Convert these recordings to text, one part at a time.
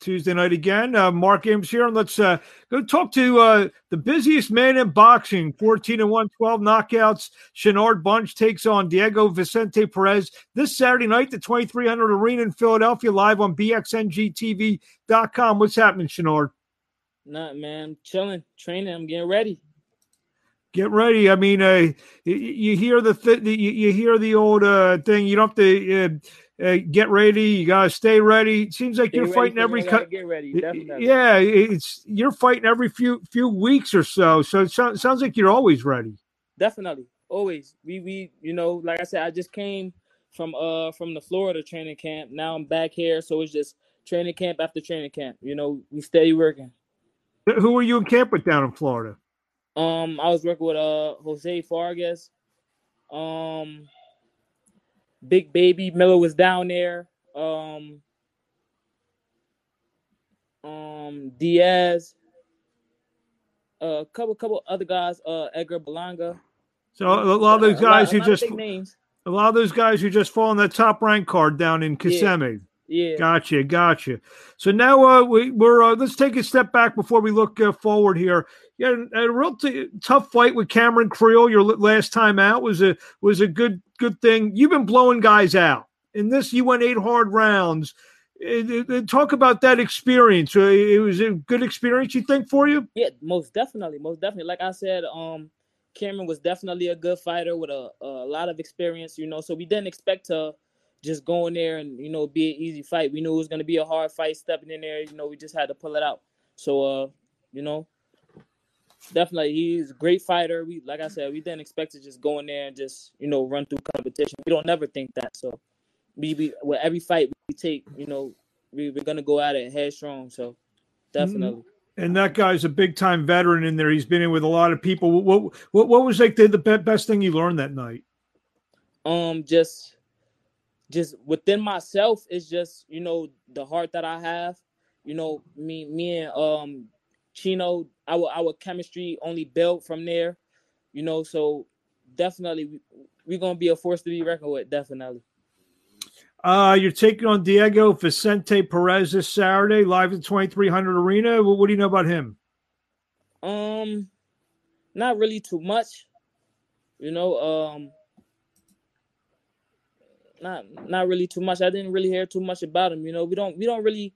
Tuesday night again. Uh, Marc Abrams here, and let's uh, go talk to uh, the busiest man in boxing 14 and 1, 12 knockouts. Shinard Bunch takes on Diego Vicente Perez this Saturday night, the 2300 Arena in Philadelphia, live on BXNGTV.com. What's happening, Shinard? Not, man. chilling, training. I'm getting ready. Get ready. I mean, uh, you, hear the, th- you, you, hear the old uh, thing. You don't have to uh, get ready. You gotta stay ready. It seems like stay you're fighting every. Co- get ready. Definitely. Yeah, it's you're fighting every few few weeks or so. So it so, sounds like you're always ready. Definitely, always. We we you know, like I said, I just came from uh from the Florida training camp. Now I'm back here, so it's just training camp after training camp. You know, we steady working. Who were you in camp with down in Florida? Um, I was working with uh Josue Vargas. Um, Big Baby Miller was down there. Um, um, Diaz, a couple couple other guys, uh, Edgar Berlanga. So a lot of those guys lot, who just names. a lot of those guys who just fall on that top rank card down in Kissimmee. Yeah. Gotcha, gotcha. So now uh, we, we're uh, let's take a step back before we look uh, forward here. Yeah, a real t- tough fight with Cameron Krael. Your last time out was a was a good good thing. You've been blowing guys out. In this, you went eight hard rounds. Uh, talk about that experience. Uh, it was a good experience, you think, for you? Yeah, most definitely, most definitely. Like I said, um, Cameron was definitely a good fighter with a, a lot of experience. You know, so we didn't expect to just go in there and you know be an easy fight. We knew it was gonna be a hard fight stepping in there. You know, we just had to pull it out. So uh, you know, definitely he's a great fighter. We like I said, we didn't expect to just go in there and just you know run through competition. We don't never think that. So we, we with every fight we take, you know, we, we're gonna go at it headstrong. So definitely. And that guy's a big time veteran in there. He's been in with a lot of people. What what what was like the, the best thing you learned that night? Um, just just within myself it's just you know the heart that I have. You know, me me and um Chino, our our chemistry only built from there. You know, so definitely we, are gonna be a force to be reckoned with. Definitely. Uh, you're taking on Diego Vicente Perez this Saturday, live at 2300 Arena. What, what do you know about him? Um, not really too much. You know, um, not not really too much. I didn't really hear too much about him. You know, we don't we don't really,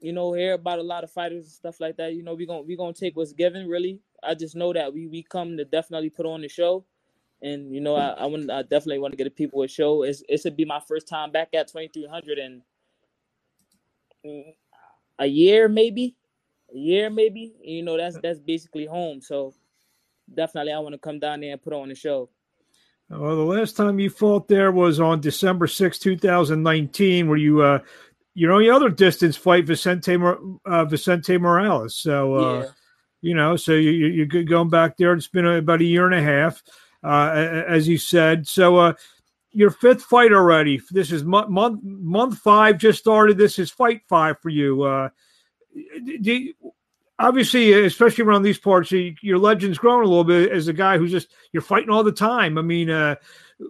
you know, hear about a lot of fighters and stuff like that. You know, we gonna we gonna take what's given. Really, I just know that we we come to definitely put on the show, and you know, I I, want, I definitely want to get the people a show. It's it should be my first time back at twenty three hundred and a year maybe, a year maybe. You know, that's that's basically home. So definitely, I want to come down there and put on the show. Well, the last time you fought there was on December 6, 2019, where you, uh, your only other distance fight, Vicente, uh, Vicente Morales. So, uh, yeah. you know, so you, you're going back there. It's been about a year and a half, uh, as you said. So, uh, your fifth fight already. This is month month month five just started. This is fight five for you. Uh, do, obviously, especially around these parts, your legend's grown a little bit as a guy who's just you're fighting all the time. I mean, uh,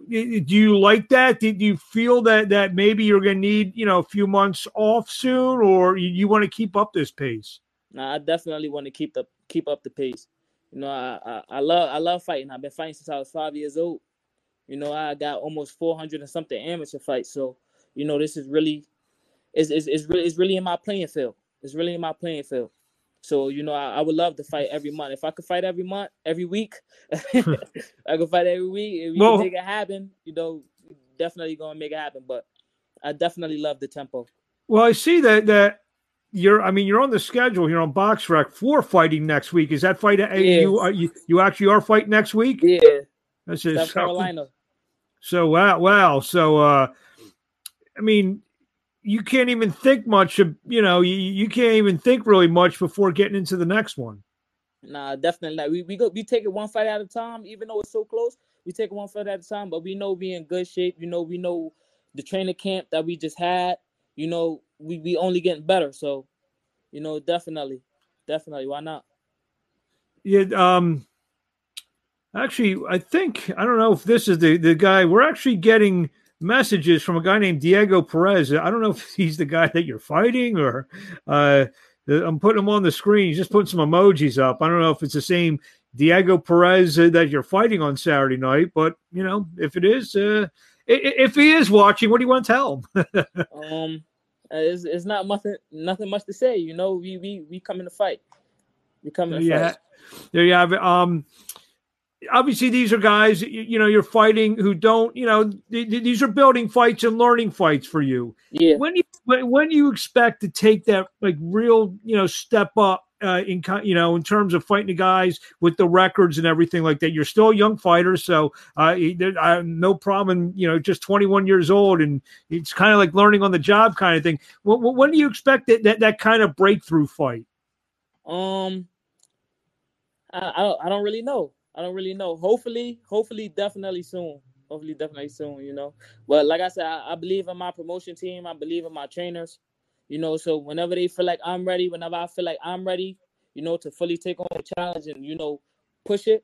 do you like that? Do you feel that that maybe you're going to need you know a few months off soon, or you, you want to keep up this pace? No, I definitely want to keep the keep up the pace. You know, I, I, I love I love fighting. I've been fighting since I was five years old. You know, I got almost 400 and something amateur fights. So, you know, this is really, it's, it's, it's really, it's really in my playing field. It's really in my playing field. So you know, I, I, would love to fight every month. If I could fight every month, every week, I could fight every week. If can make it happen, you know, definitely gonna make it happen. But I definitely love the tempo. Well, I see that that you're. I mean, you're on the schedule here on BoxRec for fighting next week. Is that fight? Yeah. You, are, you you actually are fighting next week? Yeah, this is South Carolina. So wow, wow. So uh, I mean, you can't even think much of you know you, you can't even think really much before getting into the next one. Nah definitely not. We, we go we take it one fight at a time even though it's so close. We take it one fight at a time but we know we in good shape. You know we know the training camp that we just had. You know we we only getting better. So you know definitely definitely. Why not? Yeah um actually i think i don't know if this is the the guy we're actually getting messages from a guy named Diego Perez. I don't know if he's the guy that you're fighting or uh, I'm putting him on the screen. He's just putting some emojis up. I don't know if it's the same Diego Perez uh, that you're fighting on Saturday night, but you know, if it is, uh, if he is watching, what do you want to tell him? um, it's, it's not nothing, nothing much to say. You know, we we we come in to fight. We come in to yeah. fight. There you have it. Um, obviously these are guys you, you, know you're fighting who don't you know th- these are building fights and learning fights for you. Yeah. When you when, when do you expect to take that like real you know step up uh, in you know in terms of fighting the guys with the records and everything like that? You're still a young fighter so uh, I no problem you know just 21 years old and it's kind of like learning on the job kind of thing when, when do you expect that, that that kind of breakthrough fight? Um I, I, I don't really know I don't really know. Hopefully, hopefully, definitely soon. Hopefully, definitely soon. You know, but like I said, I, I believe in my promotion team. I believe in my trainers. You know, so whenever they feel like I'm ready, whenever I feel like I'm ready, you know, to fully take on the challenge and you know, push it,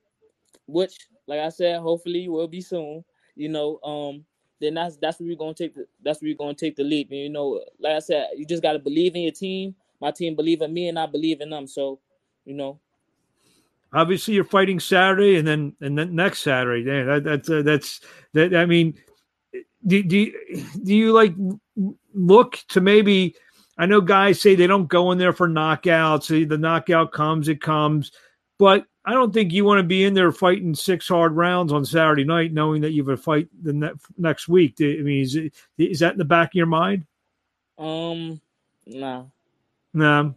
which, like I said, hopefully will be soon. You know, um, then that's that's where we're gonna take the that's where we're gonna take the leap. And you know, like I said, you just gotta believe in your team. My team believe in me, and I believe in them. So, you know, obviously you're fighting Saturday and then and then next Saturday. Yeah, that, that's uh, that's that. I mean, do, do you, do you like look to maybe? I know guys say they don't go in there for knockouts. The knockout comes, it comes, but I don't think you want to be in there fighting six hard rounds on Saturday night, knowing that you have a fight the ne- next week. I mean, is, it, is that in the back of your mind? Um, no. No.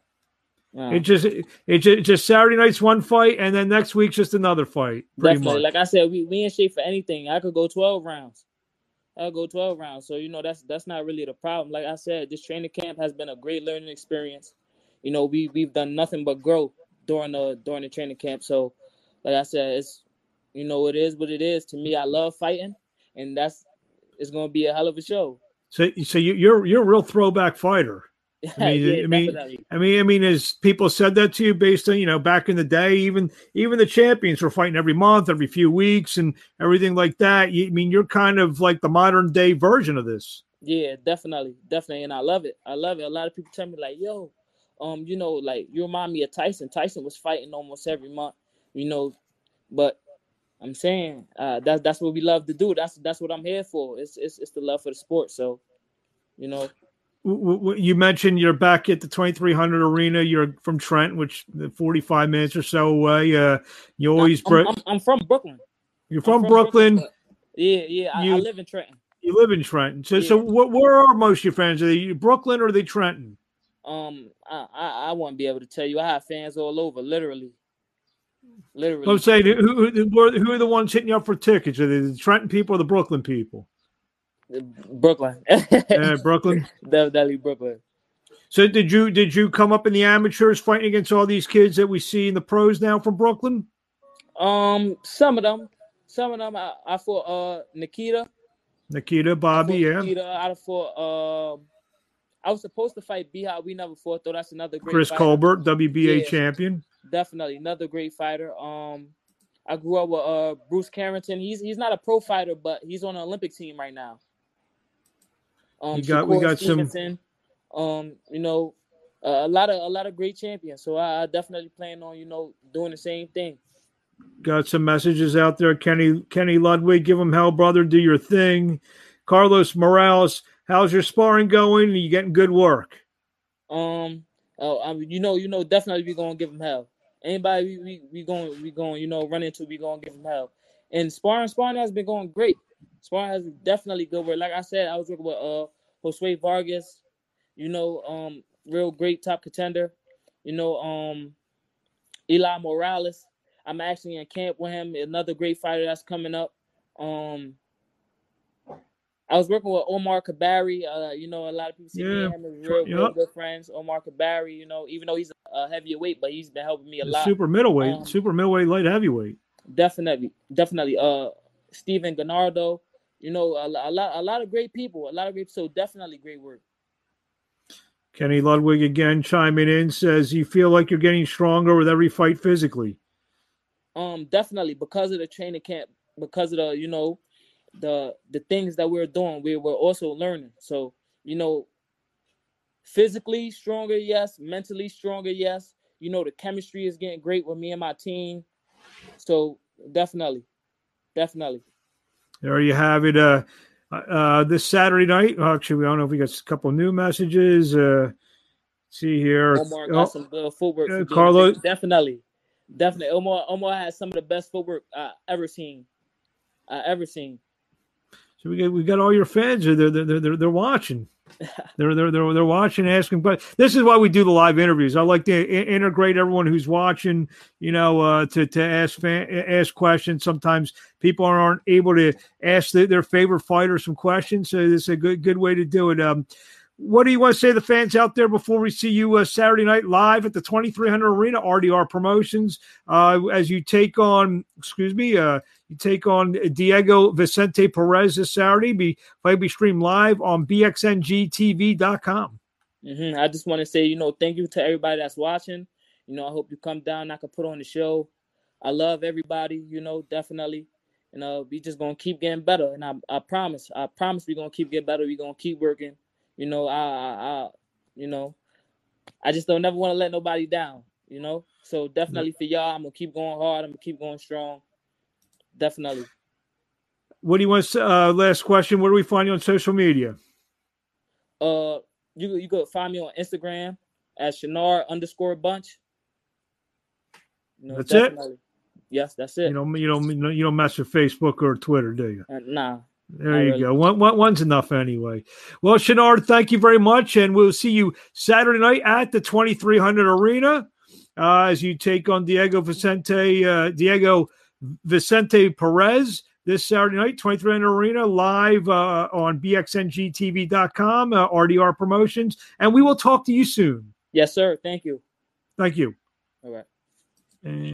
It just it just, just Saturday night's one fight, and then next week's just another fight. Definitely, much. like I said, we we in shape for anything. I could go twelve rounds. I'll go twelve rounds. So you know that's that's not really the problem. Like I said, this training camp has been a great learning experience. You know, we we've done nothing but grow during the during the training camp. So, like I said, it's you know it is what it is. To me, I love fighting, and that's it's going to be a hell of a show. So, so you, you're you're a real throwback fighter. I mean, yeah, I mean, I mean, I mean, as people said that to you based on you know back in the day, even even the champions were fighting every month, every few weeks, and everything like that. You, I mean, you're kind of like the modern day version of this. Yeah, definitely, definitely, and I love it. I love it. A lot of people tell me like, "Yo, um, you know, like you remind me of Tyson. Tyson was fighting almost every month, you know, but I'm saying uh, that's that's what we love to do. That's that's what I'm here for. It's it's it's the love for the sport. So, you know, you mentioned you're back at the 2300 arena. You're from trent which 45 minutes or so away. Uh you always i'm, I'm, I'm from brooklyn. You're from, from brooklyn, brooklyn yeah yeah you, I, live in trenton. you live in trenton. So yeah. so what, where are most of your fans? Are they brooklyn or are they trenton? Um i i, I won't be able to tell you. I have fans all over literally. Literally. I'm saying who, who, who are the ones hitting you up for tickets? Are they the trenton people or the brooklyn people Brooklyn. yeah, Brooklyn. Definitely Brooklyn. So did you did you come up in the amateurs fighting against all these kids that we see in the pros now from Brooklyn? Um, some of them, some of them. I, I fought uh Nikita. Nikita, Bobby, yeah. Nikita, I fought. Um, I was supposed to fight Biha. We never fought though. That's another great. Chris fighter. Colbert, WBA yeah, champion. Definitely another great fighter. Um, I grew up with uh Bruce Carrington. He's he's not a pro fighter, but he's on the Olympic team right now. Um, you got we got Stevenson, some. Um, you know, uh, a lot of a lot of great champions. So I, I definitely plan on you know doing the same thing. Got some messages out there. Kenny Kenny Ludwig, give him hell, brother. Do your thing. Carlos Morales, how's your sparring going? Are you getting good work? Um, oh, I mean, you know, you know, definitely we gonna give him hell. Anybody we we, we going we going you know run into we gonna give him hell. And sparring sparring has been going great. Has definitely good work. Like I said, I was working with uh Josue Vargas, you know, um, real great top contender. You know, um, Eli Morales. I'm actually in camp with him. Another great fighter that's coming up. Um, I was working with Omar Kabari. Uh, you know, a lot of people see yeah. him as real, yep. real, good friends. Omar Kabari, you know, even though he's a heavyweight, but he's been helping me a lot. Super middleweight, um, super middleweight, light heavyweight. Definitely, definitely. Uh, Stephen Gennaro, you know, a, a, lot, a lot of great people, a lot of great. So definitely great work. Kenny Ludwig again chiming in says, "You feel like you're getting stronger with every fight physically." Um, definitely because of the training camp, because of the you know, the the things that we're doing, we we're also learning. So you know, physically stronger, yes. Mentally stronger, yes. You know, the chemistry is getting great with me and my team. So definitely, definitely. There you have it. Uh, uh, this Saturday night. Actually, I don't know if we got a couple new messages. Uh, see here. Omar got oh, some good footwork. Uh, Carlos, definitely, definitely. Omar, Omar has some of the best footwork I ever seen. I ever seen. So we got we got all your fans. They're they're they're, they're watching. they're, they're they're they're watching, asking. But this is why we do the live interviews. I like to I- integrate everyone who's watching. You know, uh, to to ask fan, ask questions. Sometimes people aren't able to ask the, their favorite fighter some questions, so this is a good good way to do it. Um, what do you want to say to the fans out there before we see you uh, Saturday night live at the 2300 Arena, RDR Promotions, uh, as you take on, excuse me, uh, you take on Diego Vicente Perez this Saturday. Be fight be streamed live on bxngtv.com. Mm-hmm. I just want to say, you know, thank you to everybody that's watching. You know, I hope you come down. I can put on the show. I love everybody. You know, definitely. You know, we just gonna keep getting better, and I, I promise, I promise, we're gonna keep getting better. We're gonna keep working you know, I, I, I you know, I just don't never want to let nobody down. You know, so definitely for y'all, I'm gonna keep going hard. I'm gonna keep going strong. Definitely. What do you want? To, uh, last question. Where do we find you on social media? Uh, you you could find me on Instagram at Shinard underscore bunch. You know, that's definitely. it. Yes, that's it. You know, you don't you don't mess with Facebook or Twitter, do you? Uh, nah, there you really. go. One, one, one's enough anyway. Well, Shinard, thank you very much. And we'll see you Saturday night at the 2300 Arena uh, as you take on Diego Vicente, uh, Diego Vicente Perez this Saturday night, 2300 Arena, live uh, on bxngtv.com, uh, RDR Promotions. And we will talk to you soon. Yes, sir. Thank you. Thank you. All right. And-